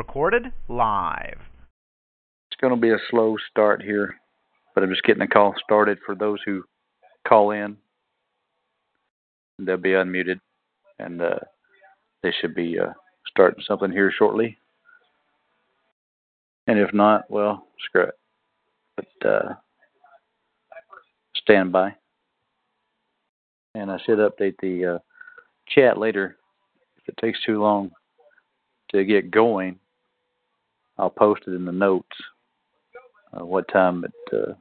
Recorded live. It's going to be a slow start here, but I'm just getting the call started for those who call in. They'll be unmuted, and uh, they should be uh, starting something here shortly. And if not, well, screw it. But uh, stand by. And I should update the uh, chat later. If it takes too long to get going, I'll post it in the notes uh, what time it uh,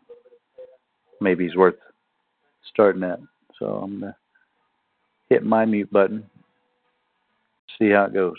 maybe is worth starting at. So I'm gonna hit my mute button, see how it goes.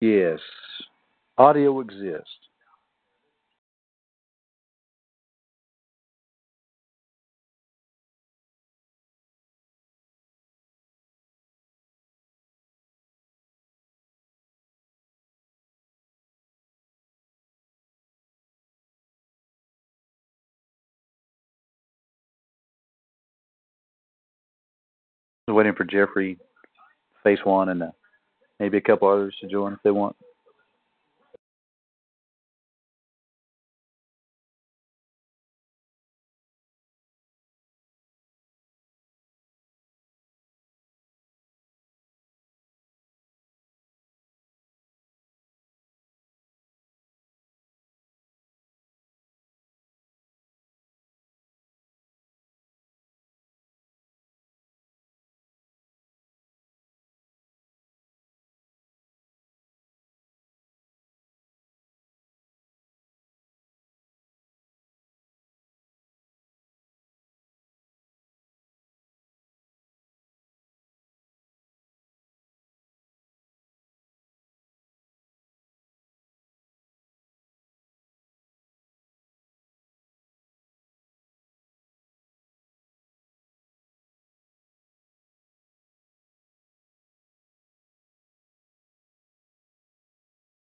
Yes. Audio exists. Waiting for Jeffrey, Face One, and uh, maybe a couple others to join if they want.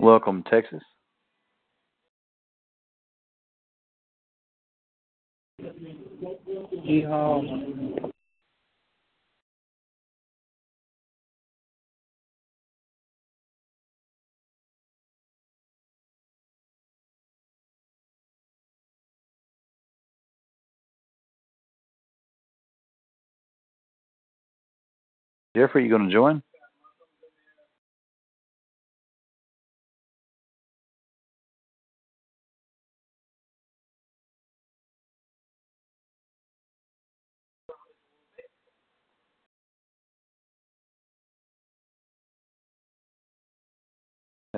Welcome, Texas. Yeehaw. Jeffrey, you going to join?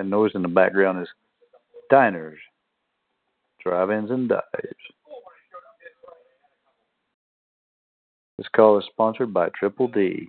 That noise in the background is diners, drive-ins, and dives. This call is sponsored by Triple D.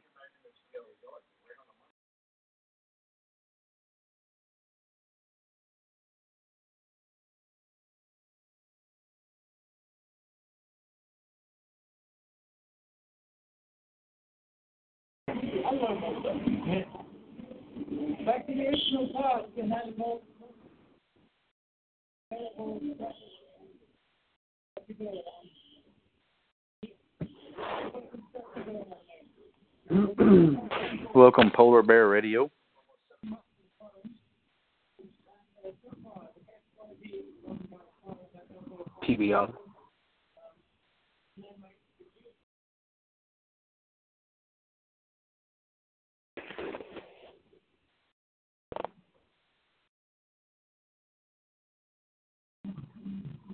Welcome, Polar Bear Radio. PBR.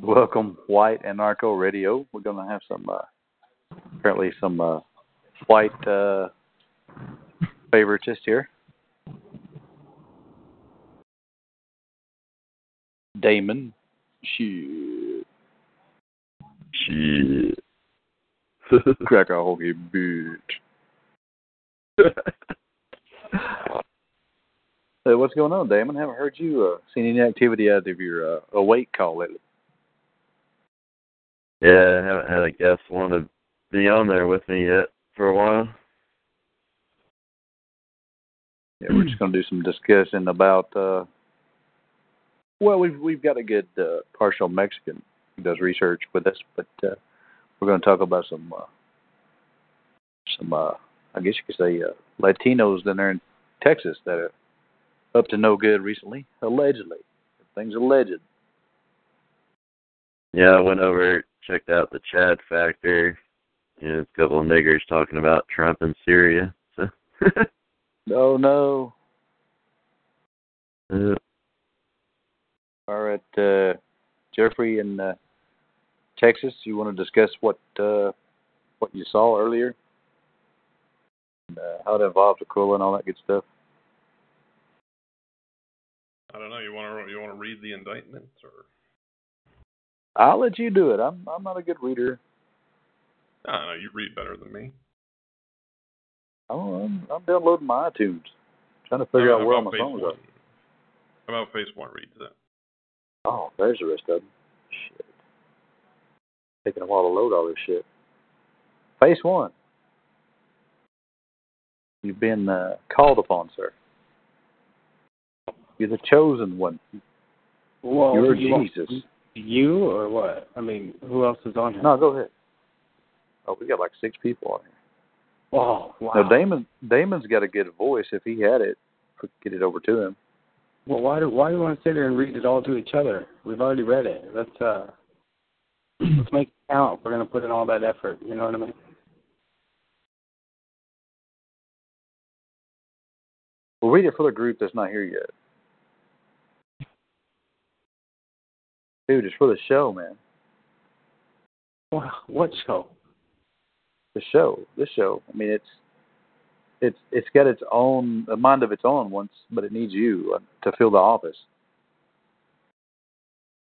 Welcome, White Anarcho Radio. We're going to have some, uh, apparently, some uh, white uh, favoritist here. Damon. Shit. Shit. Crack a hokey bitch. Hey, what's going on, Damon? Haven't heard you uh, seen any activity out of your uh, awake call lately. Yeah, I haven't had a guest want to be on there with me yet for a while. Yeah, we're just going to do some discussion about. Uh, well, we've we've got a good uh, partial Mexican who does research with us, but uh, we're going to talk about some uh, some uh, I guess you could say uh, Latinos down there in Texas that are up to no good recently, allegedly. Things alleged. Yeah, I went over, checked out the Chad Factor. You know, a couple of niggers talking about Trump and Syria. So, Oh no! All right, uh, Jeffrey in uh, Texas, you want to discuss what uh, what you saw earlier, and, uh, how it involved Aquila and all that good stuff. I don't know. You want to you want to read the indictment or? I'll let you do it. I'm I'm not a good reader. I don't know. You read better than me. I'm I'm, I'm downloading my iTunes, trying to figure I out where all know my about songs page are. one. How about Phase One reads it? Oh, there's the rest of them. Shit. Taking a while to load all this shit. Face one. You've been uh, called upon, sir. You're the chosen one. Well, You're you want- Jesus. You or what? I mean, who else is on here? No, go ahead. Oh, we got like six people on here. Oh, wow. Now Damon, Damon's got a good voice. If he had it, we could get it over to him. Well, why do why do you want to sit there and read it all to each other? We've already read it. Let's uh, let's make it count. We're gonna put in all that effort. You know what I mean? We'll read it for the group that's not here yet. Dude, it's for the show, man. What show? The show, this show. I mean, it's it's it's got its own a mind of its own once, but it needs you uh, to fill the office.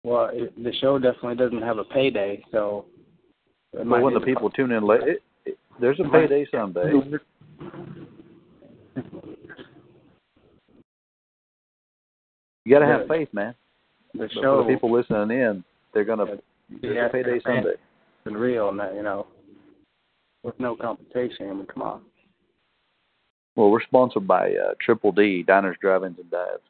Well, it, the show definitely doesn't have a payday, so. it But when the people tune in late, it, it, there's a payday someday. You got to have faith, man. The But for show the people listening in, they're gonna. Yeah, There's yeah, a payday fan- someday. and real, and that you know, with no compensation. I mean, come on. Well, we're sponsored by uh, Triple D Diners, Drive-ins, and Dives.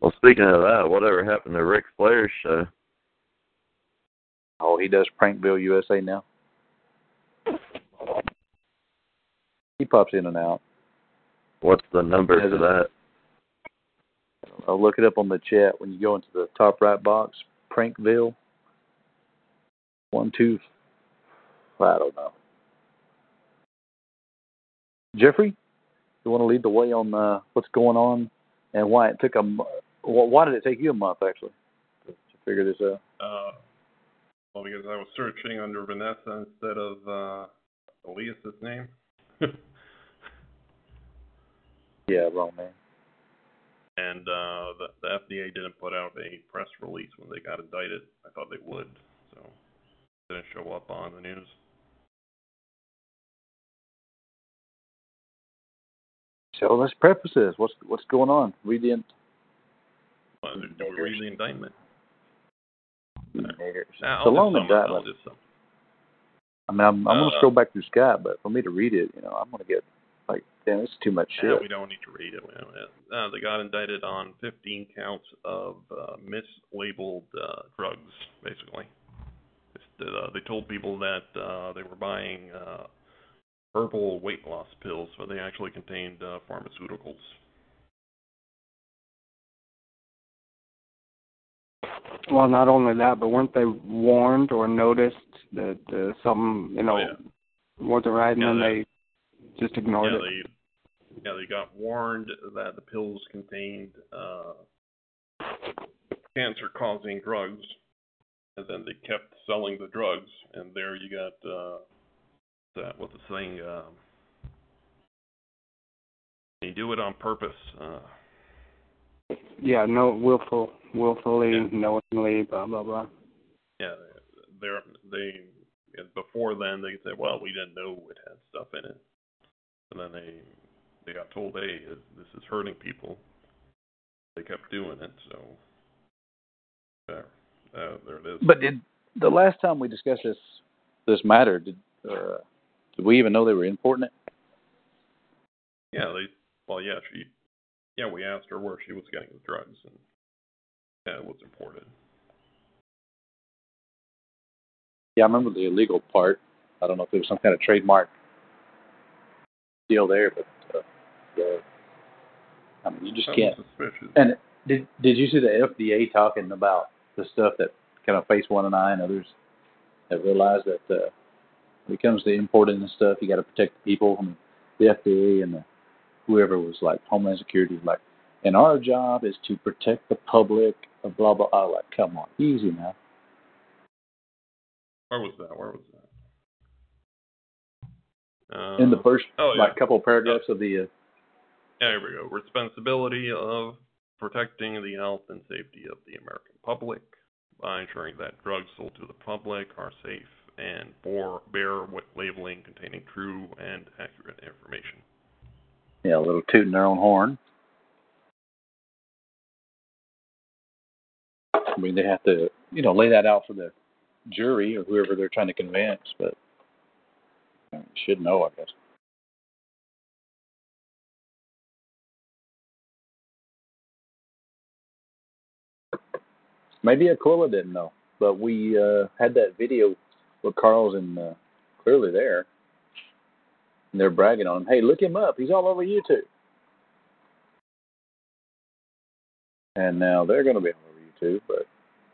Well, speaking of that, whatever happened to Rick Flair's show? Oh, he does Prankville USA now. He pops in and out. What's the number Yeah, for that? I'll look it up on the chat when you go into the top right box. Prankville. One two. I don't know. Jeffrey, you want to lead the way on uh, what's going on and why it took a mo- why did it take you a month actually to, to figure this out? Uh, well, because I was searching under Vanessa instead of uh, Elias's name. Yeah, wrong man. And uh, the, the FDA didn't put out a press release when they got indicted. I thought they would, so it didn't show up on the news. So let's preface this. What's what's going on? Read the in- do, do read the indictment? It's a long sum it. I'll indictment. I mean, I'm, I'm Uh, gonna scroll back through Skype, but for me to read it, you know, I'm gonna get like, damn, it's too much Yeah, shit. we don't need to read it. Uh, they got indicted on 15 counts of uh, mislabeled uh, drugs, basically. Uh, they told people that uh, they were buying uh, herbal weight loss pills, but they actually contained uh, pharmaceuticals. Well, not only that, but weren't they warned or noticed that uh, something, you know, Oh, yeah. wasn't right, and Yeah, then they- they just ignored yeah, it? they yeah they got warned that the pills contained uh, cancer-causing drugs, and then they kept selling the drugs, and there you got uh, that what's the saying? Um, you do it on purpose. Uh, Yeah, no, willful, willfully, Yeah. knowingly, blah blah blah. yeah, they're they before then they said, well, we didn't know it had stuff in it, and then they they got told, hey, this is hurting people. They kept doing it, so there, uh, there it is. But did the last time we discussed this this matter, did uh, did we even know they were importing it? Yeah, they. Well, yeah, she. Yeah, we asked her where she was getting the drugs, and yeah, it was imported. Yeah, I remember the illegal part. I don't know if there was some kind of trademark deal there, but uh, yeah. I mean, you just That can't. suspicious. And did did you see the FDA talking about the stuff that kind of Face One and I and others have realized that uh, when it comes to importing and stuff, you got to protect the people. I mean, the FDA and the, whoever was like Homeland Security was like, and our job is to protect the public. Blah blah. I like, come on, easy now. Where was that? Where was Uh, In the first oh, yeah. like couple of paragraphs of the uh, Yeah, here we go. Responsibility of protecting the health and safety of the American public by ensuring that drugs sold to the public are safe and for bear with labeling containing true and accurate information. Yeah, a little tooting their own horn. I mean, they have to, you know, lay that out for the jury or whoever they're trying to convince, but should know, I guess. Maybe Aquila didn't know, but we uh, had that video with Karl's in uh, clearly there, and they're bragging on him. Hey, look him up. He's all over YouTube. And now they're going to be all over YouTube, but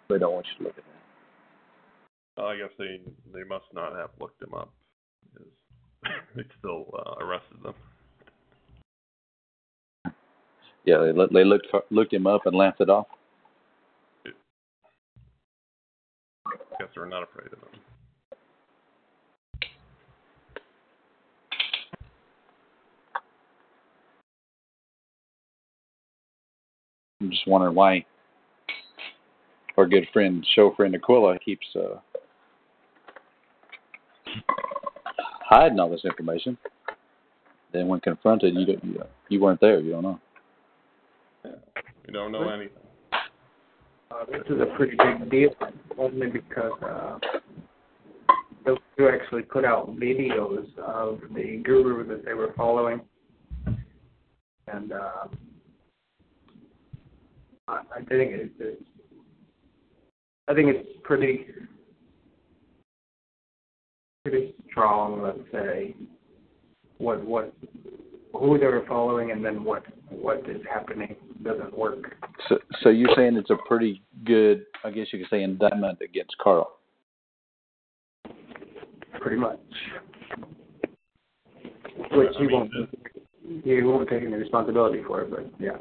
they don't want you to look at that. I guess they they must not have looked him up. Because They still uh, arrested them. Yeah, they look- they looked looked him up and laughed it off. I guess they're not afraid of him. I'm just wondering why our good friend, show friend Aquila, keeps uh, hiding all this information. Then, when confronted, you don't, you, you weren't there. You don't know. We don't know anything. Uh, this is a pretty big deal, only because uh, those two actually put out videos of the guru that they were following, and uh, I, I think it's, it's I think it's pretty pretty strong. Let's say what what who they were following, and then what what is happening doesn't work. So, so you're saying it's a pretty good, I guess you could say, indictment against Karl. pretty much. Which he won't he won't take any responsibility for it, but yeah.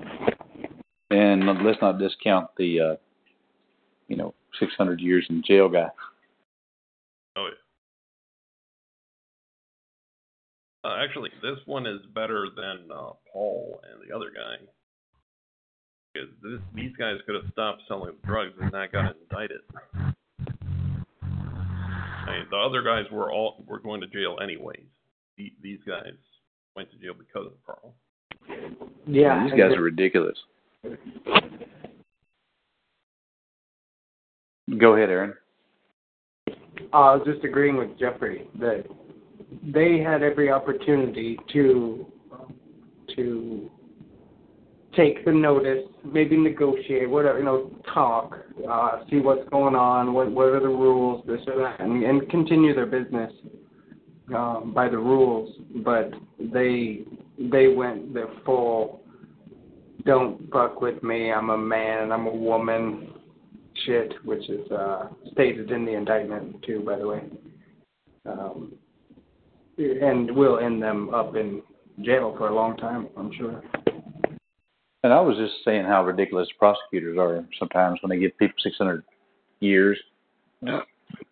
And let's not discount the, uh, you know, 600 years in jail guy. Oh yeah. Uh, actually, this one is better than uh, Paul and the other guy. Because this, these guys could have stopped selling drugs and not got indicted. I mean, the other guys were all were going to jail anyways. The, these guys went to jail because of Karl. Yeah. These guys are ridiculous. Go ahead, Aaron. I was just agreeing with Jeffrey that they had every opportunity to to take the notice, maybe negotiate, whatever, you know, talk, uh, see what's going on, what what are the rules, this or that, and, and continue their business um, by the rules. But they they went the full, don't fuck with me. I'm a man. I'm a woman. Shit, which is uh, stated in the indictment too, by the way. Um, and will end them up in jail for a long time, I'm sure. And I was just saying how ridiculous prosecutors are sometimes when they give people 600 years.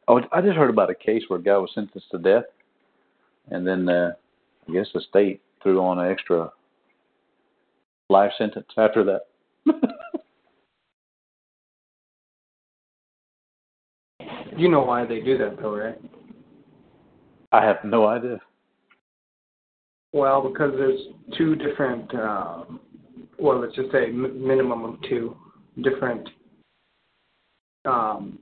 Oh, I just heard about a case where a guy was sentenced to death, and then uh, I guess the state threw on an extra life sentence after that. You know why they do that, though, right? I have no idea. Well, because there's two different, um, well, let's just say m- minimum of two different um,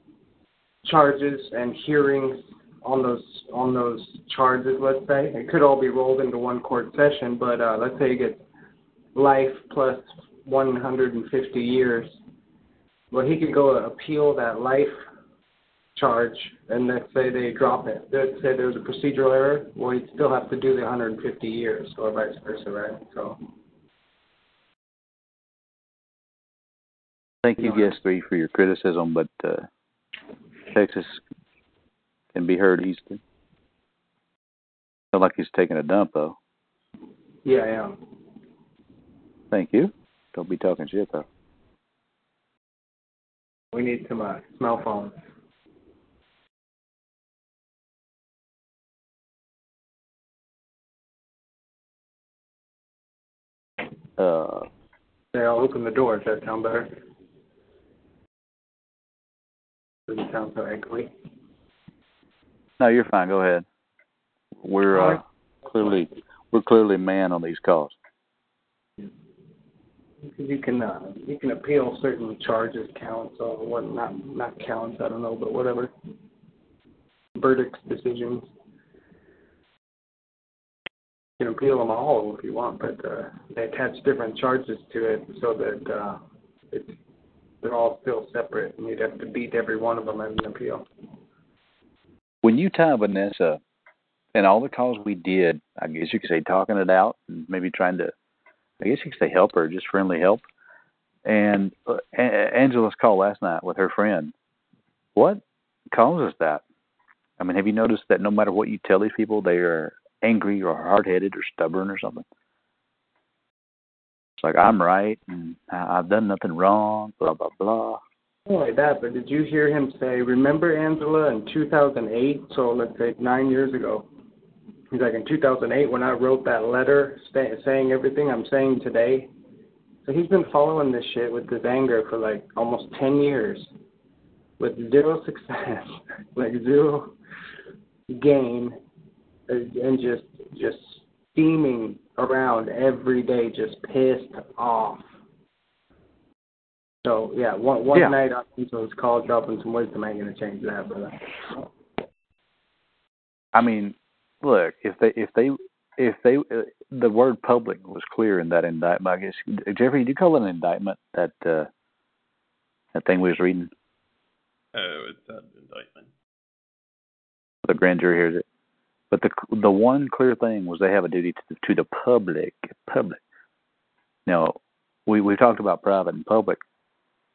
charges and hearings on those on those charges. Let's say it could all be rolled into one court session, but uh, let's say you get life plus 150 years. Well, he could go appeal that life charge, and let's say they drop it. Let's say there was a procedural error. Well, he'd still have to do the 150 years, or vice versa, right? So. Thank you, guest three, for your criticism, but uh, Texas can be heard easily. Feel like he's taking a dump, though. Yeah, I am. Thank you. Don't be talking shit, though. We need some uh, smell phones. Uh, Say, I'll open the door. Does that sound better? Doesn't sound so echoey. no, you're fine. Go ahead. We're uh, clearly we're clearly man on these calls. because you can uh, you can appeal certain charges, counts, or what not not counts. I don't know, but whatever verdicts, decisions. You can appeal them all if you want, but uh, they attach different charges to it so that uh, it's they're all still separate, and you'd have to beat every one of them as an appeal. When you tie Vanessa and all the calls we did, I guess you could say talking it out and maybe trying to, I guess you could say help her, just friendly help. And uh, A- Angela's call last night with her friend. What causes that? I mean, have you noticed that no matter what you tell these people, they are angry or hard headed or stubborn or something? It's like I'm right and I've done nothing wrong, blah blah blah. Not only that, but did you hear him say, remember Angela in 2008? So let's say nine years ago. He's like, in 2008, when I wrote that letter sta saying everything I'm saying today. So he's been following this shit with this anger for like almost 10 years with zero success, like zero gain, and and just just steaming around every day, just pissed off. So yeah, one one Yeah. night on Angela's call dropping some wisdom ain't gonna change that, brother. I mean, look, if they if they if they uh, the word public was clear in that indictment. I guess Jeffrey, do you call it an indictment? That uh, that thing we was reading. Oh, it's an indictment. The grand jury hears it. But the the one clear thing was they have a duty to the, to the public. Public. Now, we we talked about private and public,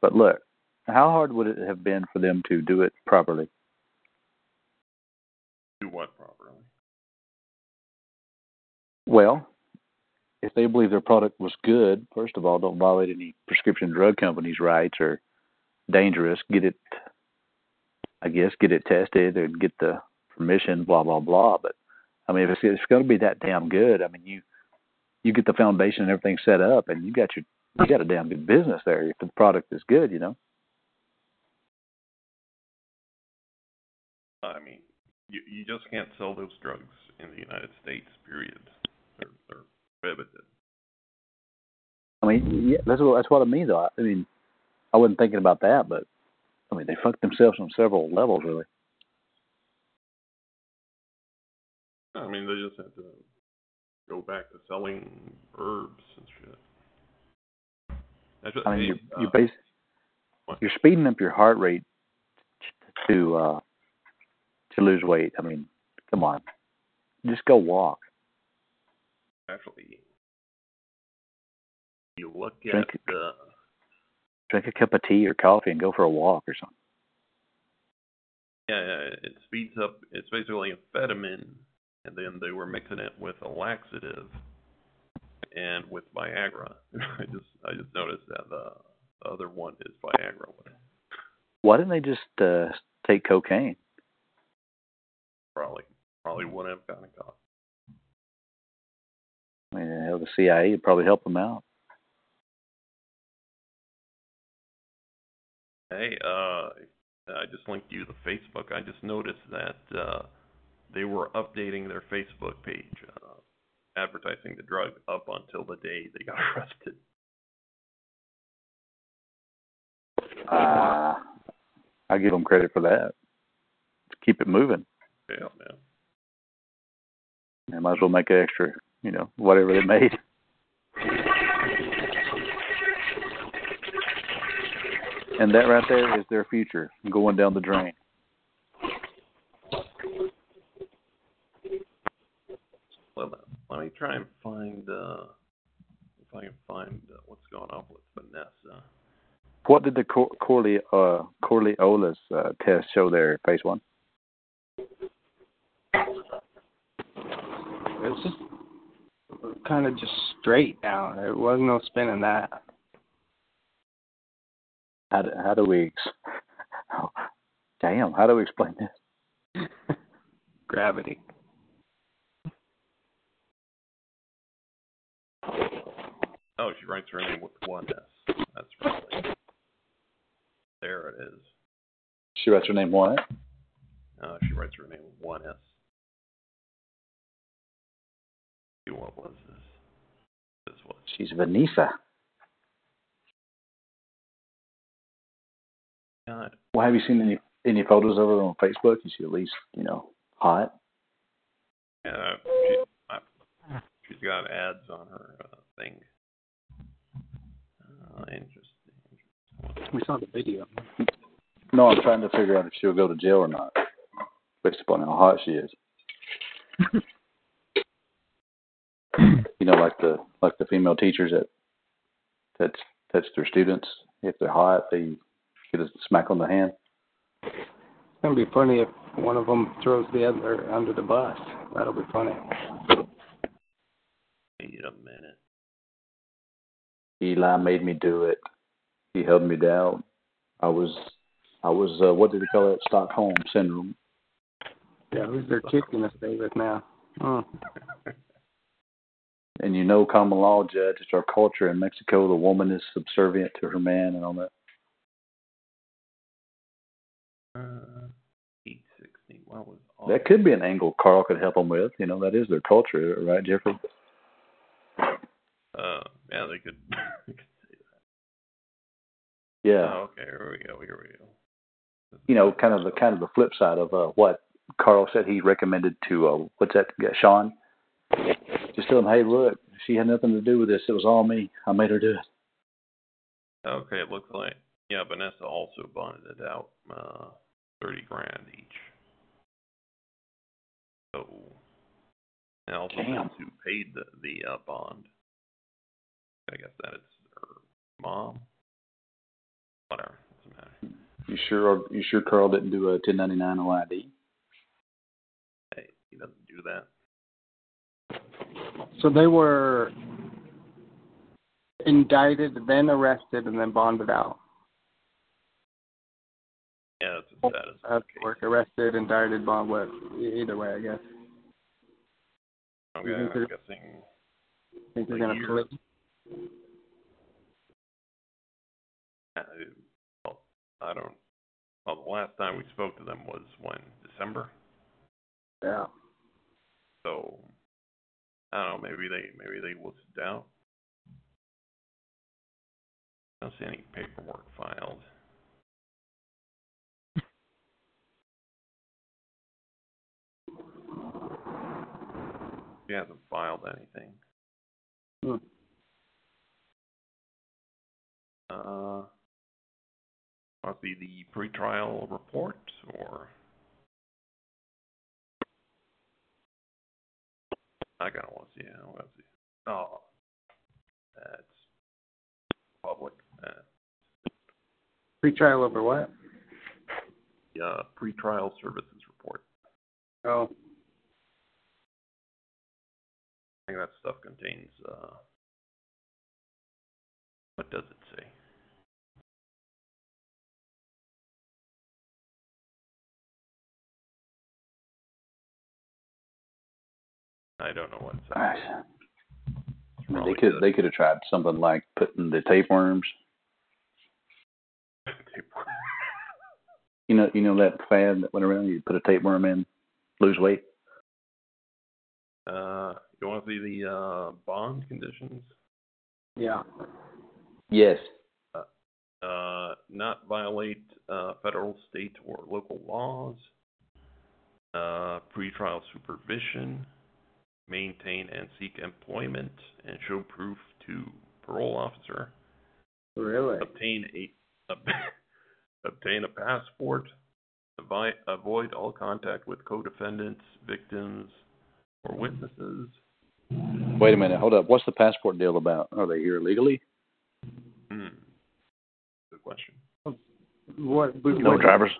but look, how hard would it have been for them to do it properly? Do what properly? Well, if they believe their product was good, first of all, don't violate any prescription drug company's rights or dangerous. Get it, I guess, get it tested and get the permission, blah blah blah. But I mean, if it's, it's going to be that damn good, I mean, you you get the foundation and everything set up, and you got your you got a damn good business there if the product is good, you know. I mean, you you just can't sell those drugs in the United States. Period. They're they're prohibited. I mean, yeah, that's what that's what I mean, though. I, I mean, I wasn't thinking about that, but I mean, they fucked themselves on several levels, really. I mean, they just have to go back to selling herbs and shit. That's what, I mean, you're, uh, you're bas- you're speeding up your heart rate to uh to lose weight. I mean, come on, just go walk. actually, you look Drink at the Drink a cup of tea or coffee and go for a walk or something. yeah, yeah, it speeds up. It's basically amphetamine, and then they were mixing it with a laxative and with Viagra. I just I just noticed that the, the other one is Viagra. Why didn't they just uh take cocaine? Probably probably wouldn't have gotten caught. I mean, hell, the CIA would probably help them out. Hey, uh, I just linked you to Facebook. I just noticed that uh, they were updating their Facebook page, uh, advertising the drug up until the day they got arrested. Uh, I give them credit for that. Keep it moving. Yeah, man. They might as well make an extra, you know, whatever they made. And that right there is their future going down the drain. Let, let me try and find uh, if I can find uh, what's going on with Vanessa. What did the Cor- Corley uh, Corleola's uh, test show there, phase one? It's just kind of just straight down. There was no spinning that. How do, how do we? Ex- oh, damn, how do we explain this? Gravity. Oh, she writes her name with one S. That's right. There it is. She writes her name what? Uh, she writes her name with one S. What was this? This was. She's Vanessa. God. Well, have you seen any any photos of her on Facebook? Is she at least you know hot? Yeah, she, she's got ads on her uh, thing. Uh, interesting. We saw the video. No, I'm trying to figure out if she'll go to jail or not, based upon how hot she is. you know, like the like the female teachers that that's that's their students. If they're hot, they get a smack on the hand. It's gonna be funny if one of them throws the other under the bus. That'll be funny. Wait a minute. Eli made me do it. He held me down. I was, I was, uh, what did they call it? Stockholm syndrome. Yeah, who's their kid gonna stay with now? Hmm. And you know, common law, Judge, it's our culture in Mexico. The woman is subservient to her man and all that. Uh, eight sixty. What was all That could be an angle Karl could help them with. You know, that is their culture, right, Jeffrey? Uh, yeah, they could. they could say that. Yeah. Oh, okay, here we go. Here we go. You know, kind of the kind of the flip side of uh, what Karl said he recommended to uh, what's that guy, Sean? Just tell him, hey, look, she had nothing to do with this. It was all me. I made her do it. Okay, it looks like yeah. Vanessa also bonded it out, uh, thirty grand each. So, and also Damn. who paid the the uh, bond. I guess that is her mom. Whatever, doesn't matter. You sure? You sure Karl didn't do a 1099 OID? Hey, he doesn't do that. So they were indicted, then arrested, and then bonded out. Yeah, that's a oh, status. That's case. work. Arrested, indicted, bond. What? Either way, I guess. Okay, I'm guessing. Think they're gonna year. plea? Uh, well, I don't. Well, the last time we spoke to them was when December. Yeah. So I don't know. Maybe they maybe they will sit down. I don't see any paperwork filed. He hasn't filed anything. Hmm. Uh, to see the pretrial report or? I gotta want to see it. I want to see. Oh, that's public. Uh, Pretrial over what? the uh, pretrial services report. Oh. I think that stuff contains. Uh, what does it say? I don't know what's it says. Gosh. It's I mean, they could good. they could have tried something like putting the tapeworms. You know, you know that fad that went around. You put a tapeworm in, lose weight. Uh, you want to see the uh, bond conditions? Yeah. Yes. Uh, not violate uh, federal, state, or local laws. Uh, pretrial supervision. Maintain and seek employment and show proof to parole officer. Really? Obtain a obtain a passport. Avoid, avoid all contact with co-defendants, victims, or witnesses. Wait a minute. Hold up. What's the passport deal about? Are they here illegally? Hmm. Good question. What? but No what- drivers.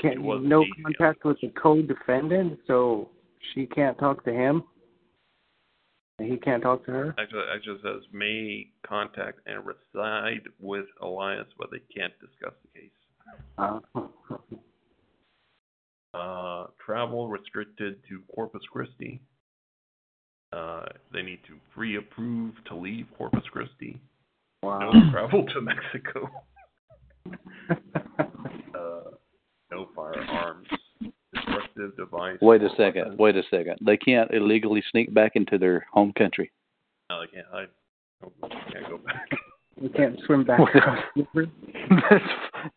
Can't, no contact with the co-defendant, so she can't talk to him, and he can't talk to her. Actually, actually says may contact and reside with Alliance, but they can't discuss the case. Uh, Uh, travel restricted to Corpus Christi. Uh, they need to pre-approve to leave Corpus Christi. wow. No travel to Mexico. Uh, no firearms. Destructive device. Wait a second. weapon. Wait a second. They can't illegally sneak back into their home country. No, they can't hide. No, they can't go back. We can't swim back across the river. that's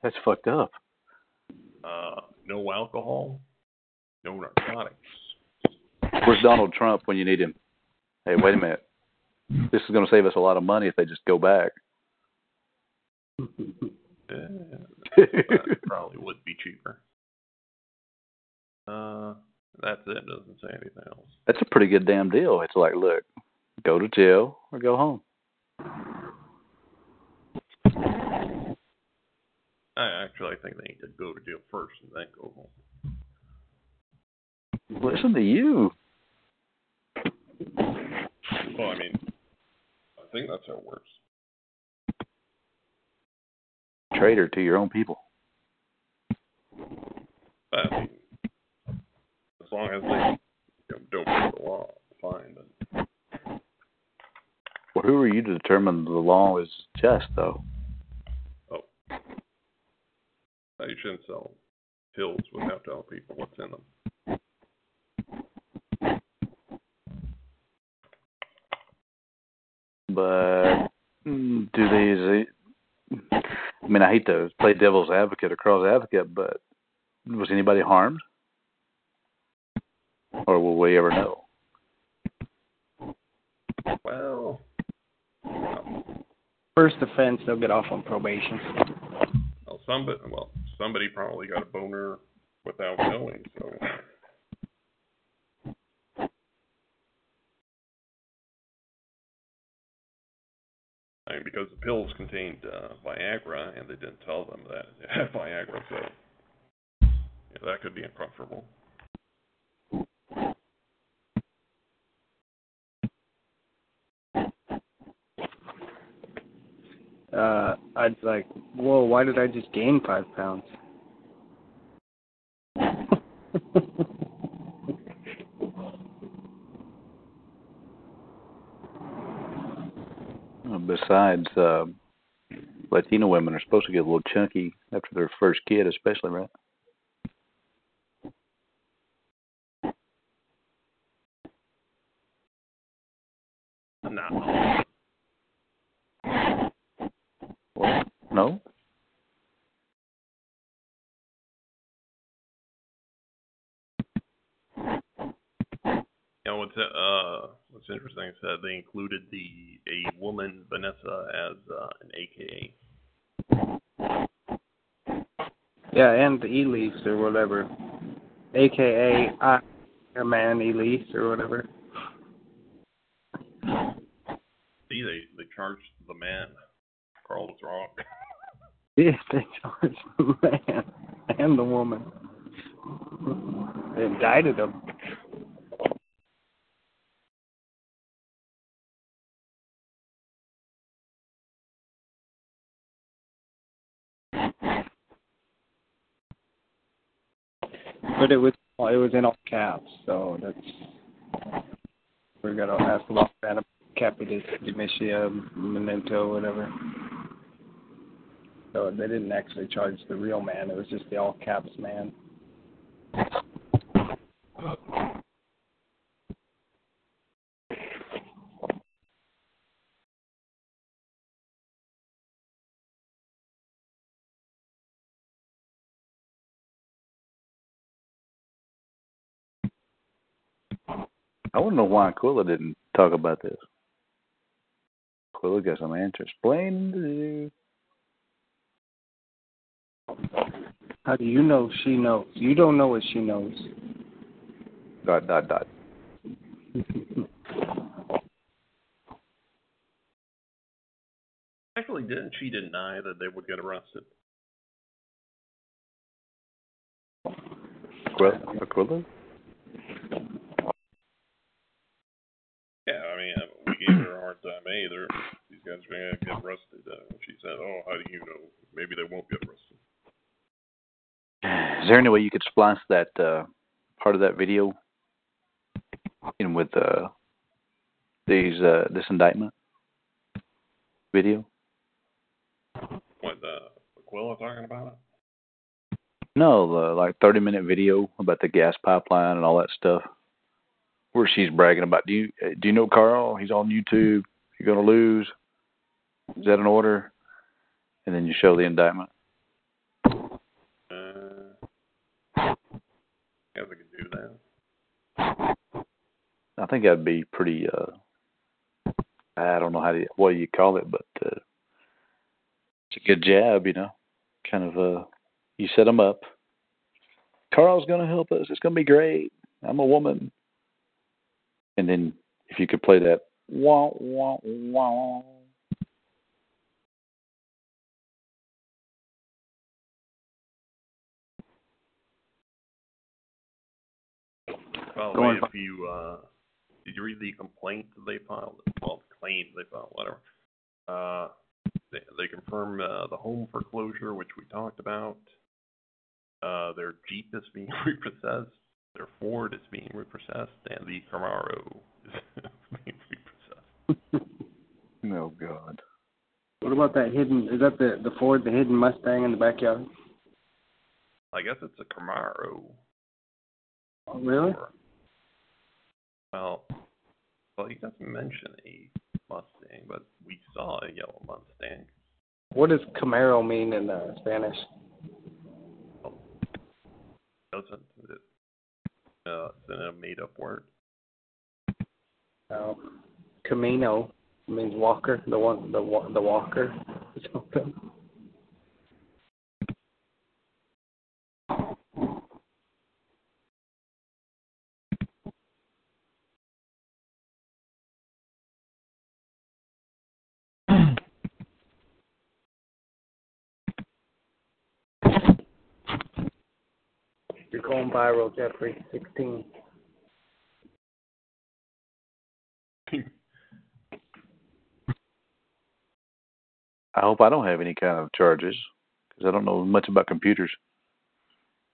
that's fucked up. Uh, no alcohol, no narcotics. Where's Donald Trump when you need him? Hey, wait a minute. This is going to save us a lot of money if they just go back. Yeah, probably would be cheaper. Uh, that's it. Doesn't say anything else. That's a pretty good damn deal. It's like, look, go to jail or go home. I actually think they need to go to jail first and then go home. Listen to you. Well, I mean, I think that's how it works. Traitor to your own people. I mean, as long as they you know, don't break the law, fine. But Well, who are you to determine the law is just, though? oh, you shouldn't sell pills without telling people what's in them. But mm, do these? I mean, I hate to play devil's advocate or cross advocate, but was anybody harmed, or will we ever know? Well, First offense, they'll get off on probation. well, somebody, well, somebody probably got a boner without knowing. So I mean, because the pills contained uh, Viagra, and they didn't tell them that it had Viagra, so yeah, that could be uncomfortable. Uh, I'd like, whoa, why did I just gain five pounds? Besides, uh, Latino women are supposed to get a little chunky after their first kid, especially, right? No, Well, no. you know what's what's interesting they included the a woman Vanessa as uh, an AKA. Yeah, and the Elise or whatever, aka I, a man Elise or whatever. See, they they charged the man. Karl was wrong. Yeah, they charged the man and the woman. They indicted them. But it was it was in all caps, so that's we're gonna ask about that capitis dementia memento whatever. So they didn't actually charge the real man; it was just the all caps man. I want to know why Aquila didn't talk about this. Aquila got some answer. Explain to you. How do you know she knows? You don't know what she knows. Dot dot dot. Actually, didn't she deny that they would get arrested? Aquila. Aquila. Yeah, I mean, uh, we gave her a hard time. Hey, they're, these guys are going to get arrested. Uh, she said, oh, how do you know? Maybe they won't get arrested. Is there any way you could splice that uh, part of that video in with uh, these uh, this indictment video? What, uh, Aquila talking about it? No, the like thirty minute video about the gas pipeline and all that stuff, where she's bragging about do you uh, do you know Karl? He's on YouTube. You're gonna lose. Is that an order? And then you show the indictment. Uh, guess I could do that. I think that'd be pretty. uh I don't know how to what you call it, but uh, it's a good jab, you know. Kind of uh, you set them up. Karl's gonna help us. It's gonna be great. I'm a woman. And then if you could play that wah wah wah. By the way, if you uh, did you read the complaint that they filed? Well, the claim they filed, whatever. Uh, they, they confirm uh, the home foreclosure, which we talked about. Uh, their Jeep is being repossessed. Their Ford is being repossessed, and the Camaro is being repossessed. no God. What about that hidden? Is that the the Ford, the hidden Mustang in the backyard? I guess it's a Camaro. Oh, really? Or, well, well, he doesn't mention a Mustang, but we saw a yellow Mustang. What does Camaro mean in uh, Spanish? Doesn't it? Uh, it's a made-up word. Uh, Camino means walker. The one, the the walker. something. You're going viral, Jeffrey. Sixteen. I hope I don't have any kind of charges because I don't know much about computers.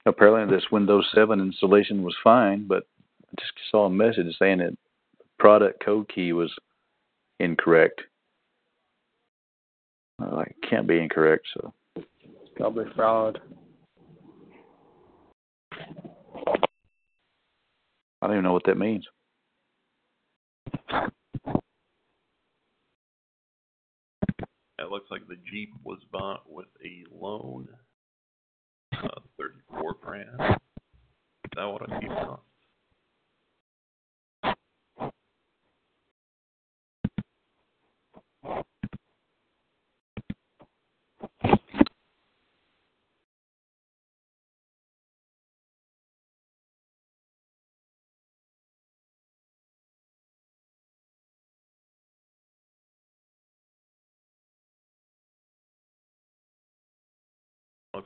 Apparently, this Windows 7 installation was fine, but I just saw a message saying that the product code key was incorrect. Like, it can't be incorrect, so It's probably fraud. I don't even know what that means. It looks like the Jeep was bought with a loan. Uh, 34 grand. Is that what a Jeep costs?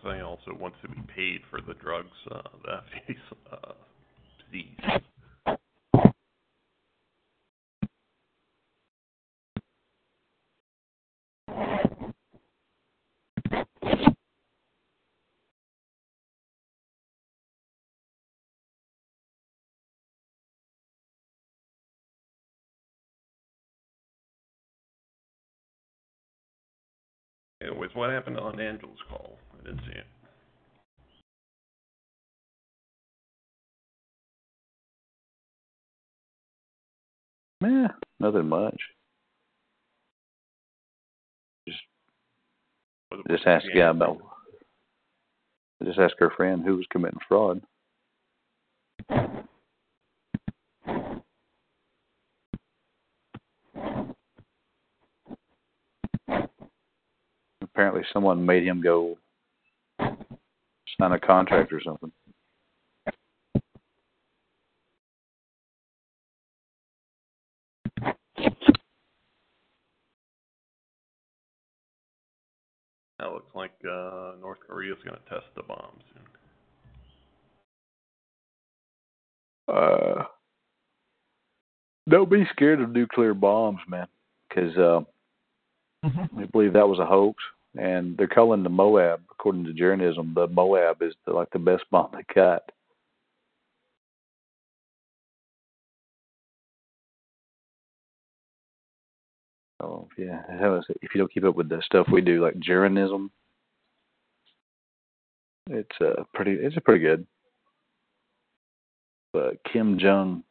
Looks also wants to be paid for the drugs uh, that he's uh, seized. Anyways, what happened on Angel's call? Didn't see it. Eh, nothing much. Just just ask the guy about. Just ask her friend who was committing fraud. Apparently, someone made him go sign a contract or something. That looks like uh, North Korea's going to test the bomb soon. Uh, don't be scared of nuclear bombs, man, because uh, they believe that was a hoax, and they're calling the Moab, according to journalism, the Moab is the, like the best bomb they got. Oh yeah, if you don't keep up with the stuff we do, like journalism, it's uh pretty, it's a pretty good. But Kim Jong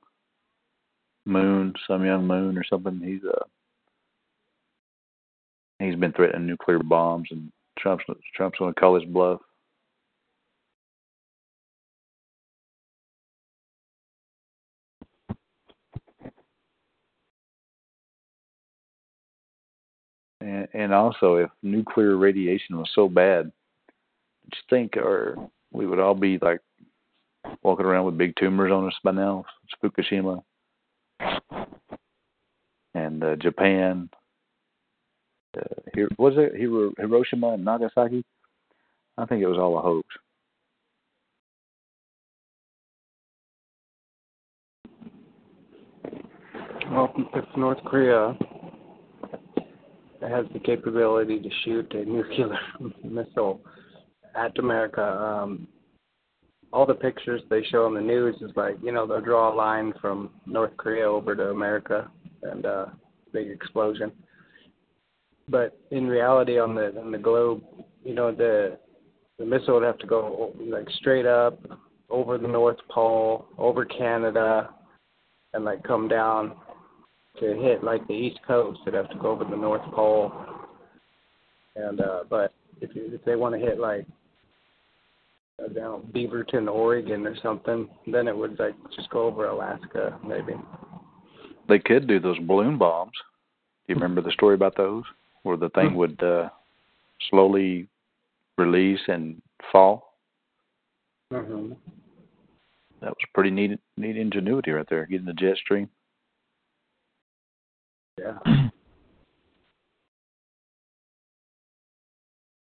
Moon, some young Moon or something, he's uh he's been threatening nuclear bombs, and Trump's Trump's going to call his bluff. And, also, if nuclear radiation was so bad, just think, or we would all be like walking around with big tumors on us by now. It's Fukushima and uh, Japan. Uh, was it Hiroshima and Nagasaki? I think it was all a hoax. Well, if North Korea has the capability to shoot a nuclear missile at America, um, all the pictures they show on the news is like, you know, they'll draw a line from North Korea over to America and uh big explosion. But in reality on the on the globe, you know, the the missile would have to go like straight up over the North Pole, over Canada, and like come down to hit like the East Coast. It'd have to go over the North Pole. And uh, but if you, if they want to hit like uh, down Beaverton, Oregon, or something, then it would like just go over Alaska, maybe. They could do those balloon bombs. Do you remember the story about those, where the thing would uh, slowly release and fall? Mm-hmm. That was pretty neat, neat ingenuity right there, getting the jet stream. Yeah.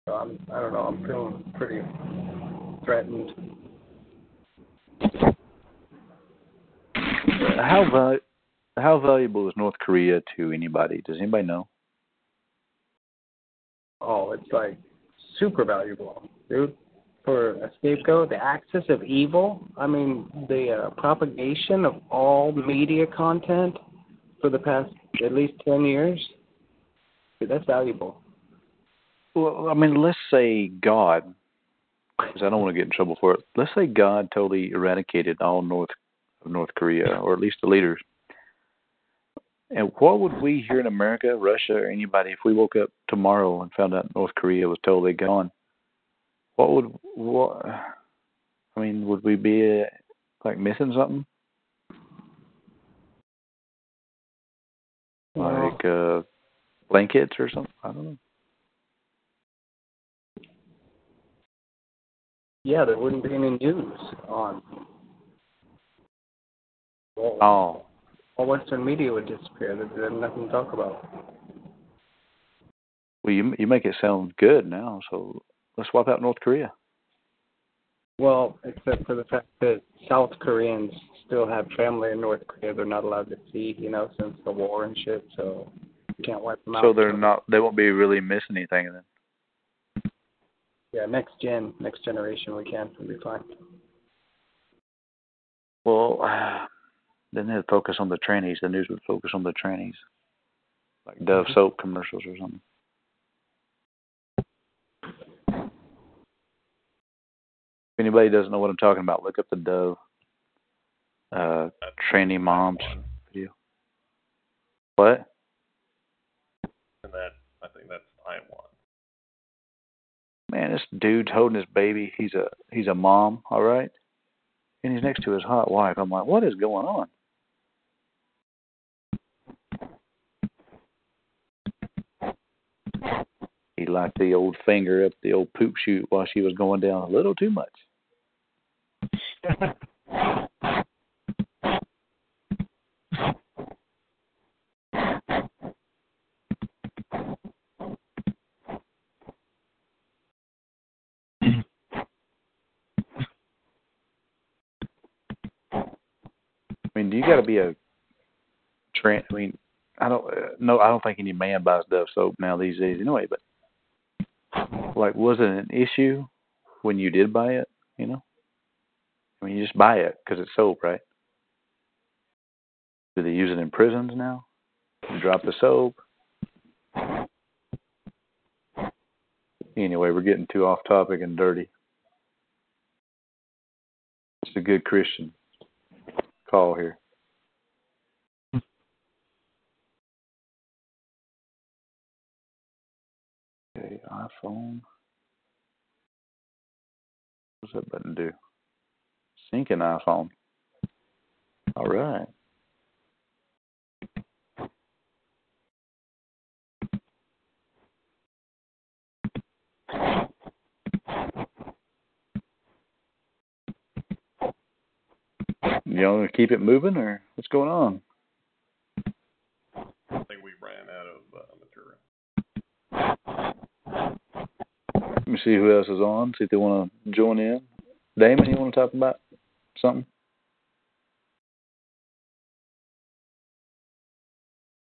So I'm, I don't know. I'm feeling pretty threatened. How val- how valuable is North Korea to anybody? Does anybody know? Oh, it's like super valuable, dude. For a scapegoat, the axis of evil. I mean, the uh, propagation of all media content for the past at least ten years. Dude, that's valuable. Well, I mean, let's say God, because I don't want to get in trouble for it. Let's say God totally eradicated all North North Korea, or at least the leaders. And what would we here in America, Russia, or anybody, if we woke up tomorrow and found out North Korea was totally gone? What would what? I mean, would we be uh, like missing something? Like uh, blankets or something? I don't know. Yeah, there wouldn't be any news on. Oh, all Western media would disappear. There'd be nothing to talk about. well, you you make it sound good now. So let's swap out North Korea. Well, except for the fact that South Koreans still have family in North Korea, they're not allowed to see, you know, since the war and shit. So you can't wipe them out. So they're not. They won't be really missing anything then. Yeah, next gen, next generation, we can. We'll be fine. Well, then they'd focus on the trannies. The news would focus on the trannies, like Dove soap commercials or something. If anybody doesn't know what I'm talking about, look up the Dove uh, tranny moms video. What? And that I think that's Taiwan. Man, this dude's holding his baby. He's a he's a mom, all right, and he's next to his hot wife. I'm like, what is going on? He locked the old finger up the old poop chute while she was going down a little too much. I mean, do you got to be a trans? I mean, I don't uh, no, I don't think any man buys Dove soap now these days anyway. But like, was it an issue when you did buy it? You know, I mean, you just buy it because it's soap, right? Do they use it in prisons now? You drop the soap. Anyway, we're getting too off topic and dirty. It's a good Christian call here. iPhone. What's that button do? Sync an iPhone. All right. You want to keep it moving, or what's going on? I think we ran out of uh, material. Let me see who else is on. See if they want to join in. Damon, you want to talk about something?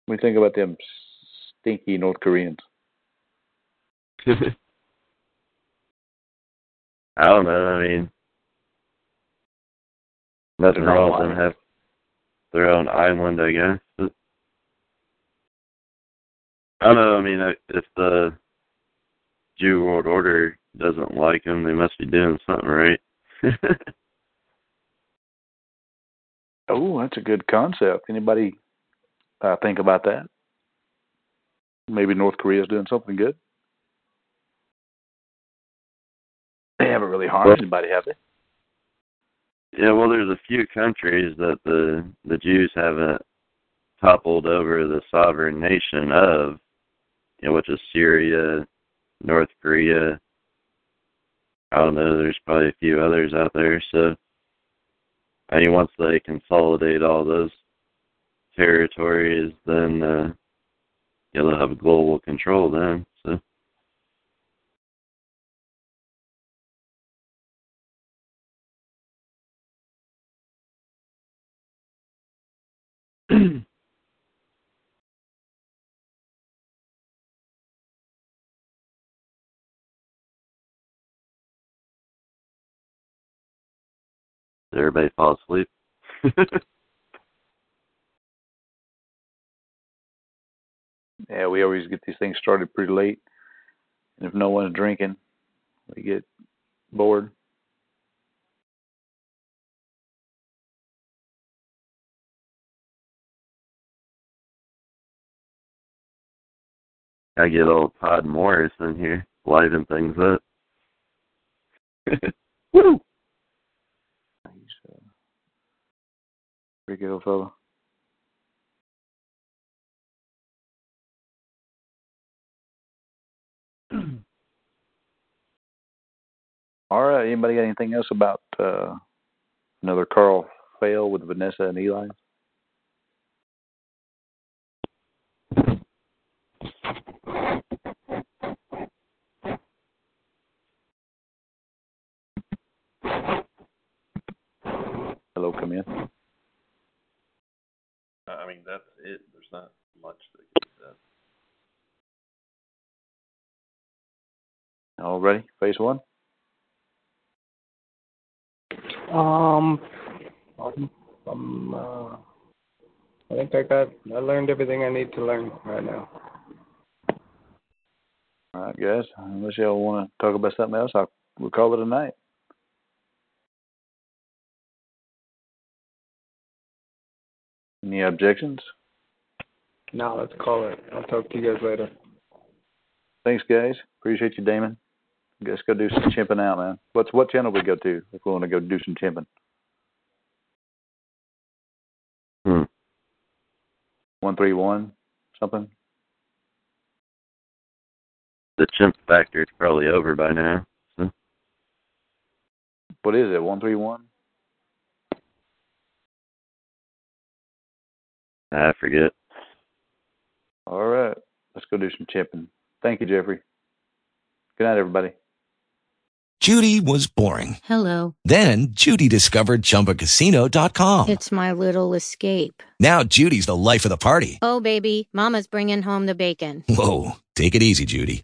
What do think about them stinky North Koreans? I don't know. I mean, nothing wrong with them have their own island, I guess. But, I don't know. I mean, if the Jew World Order doesn't like them, they must be doing something right. Oh, that's a good concept. Anybody uh, think about that? Maybe North Korea's doing something good. They haven't really harmed Well- anybody, have they? Yeah, well, there's a few countries that the the Jews haven't toppled over the sovereign nation of, you know, which is Syria, North Korea. I don't know. There's probably a few others out there. So, I mean, once they consolidate all those territories, then uh, they'll have global control then. Did everybody fall asleep? Yeah, we always get these things started pretty late, and if no one's drinking, we get bored. I get old Todd Morris in here, liven things up. Woo! He's uh, pretty good old fellow. All right. Anybody got anything else about uh, another Karl fail with Vanessa and Eli? Hello, come in. I mean, that's it. There's not much that can be said. All ready? Phase one. Um, um, um uh, I think I got, I learned everything I need to learn right now. All right, guys. Unless y'all want to talk about something else, I'll we'll call it a night. Any objections? No, let's call it. I'll talk to you guys later. Thanks, guys. Appreciate you, Damon. Let's go do some chimping out, man. What's what channel we go to if we want to go do some chimping? Hmm. One three one something. The chimp factor is probably over by now. So. What is it? One three one. I forget. All right. Let's go do some chipping. Thank you, Jeffrey. Good night, everybody. Judy was boring. Hello. Then Judy discovered ChumbaCasino.com. It's my little escape. Now Judy's the life of the party. Oh, baby, Mama's bringing home the bacon. Whoa, take it easy, Judy.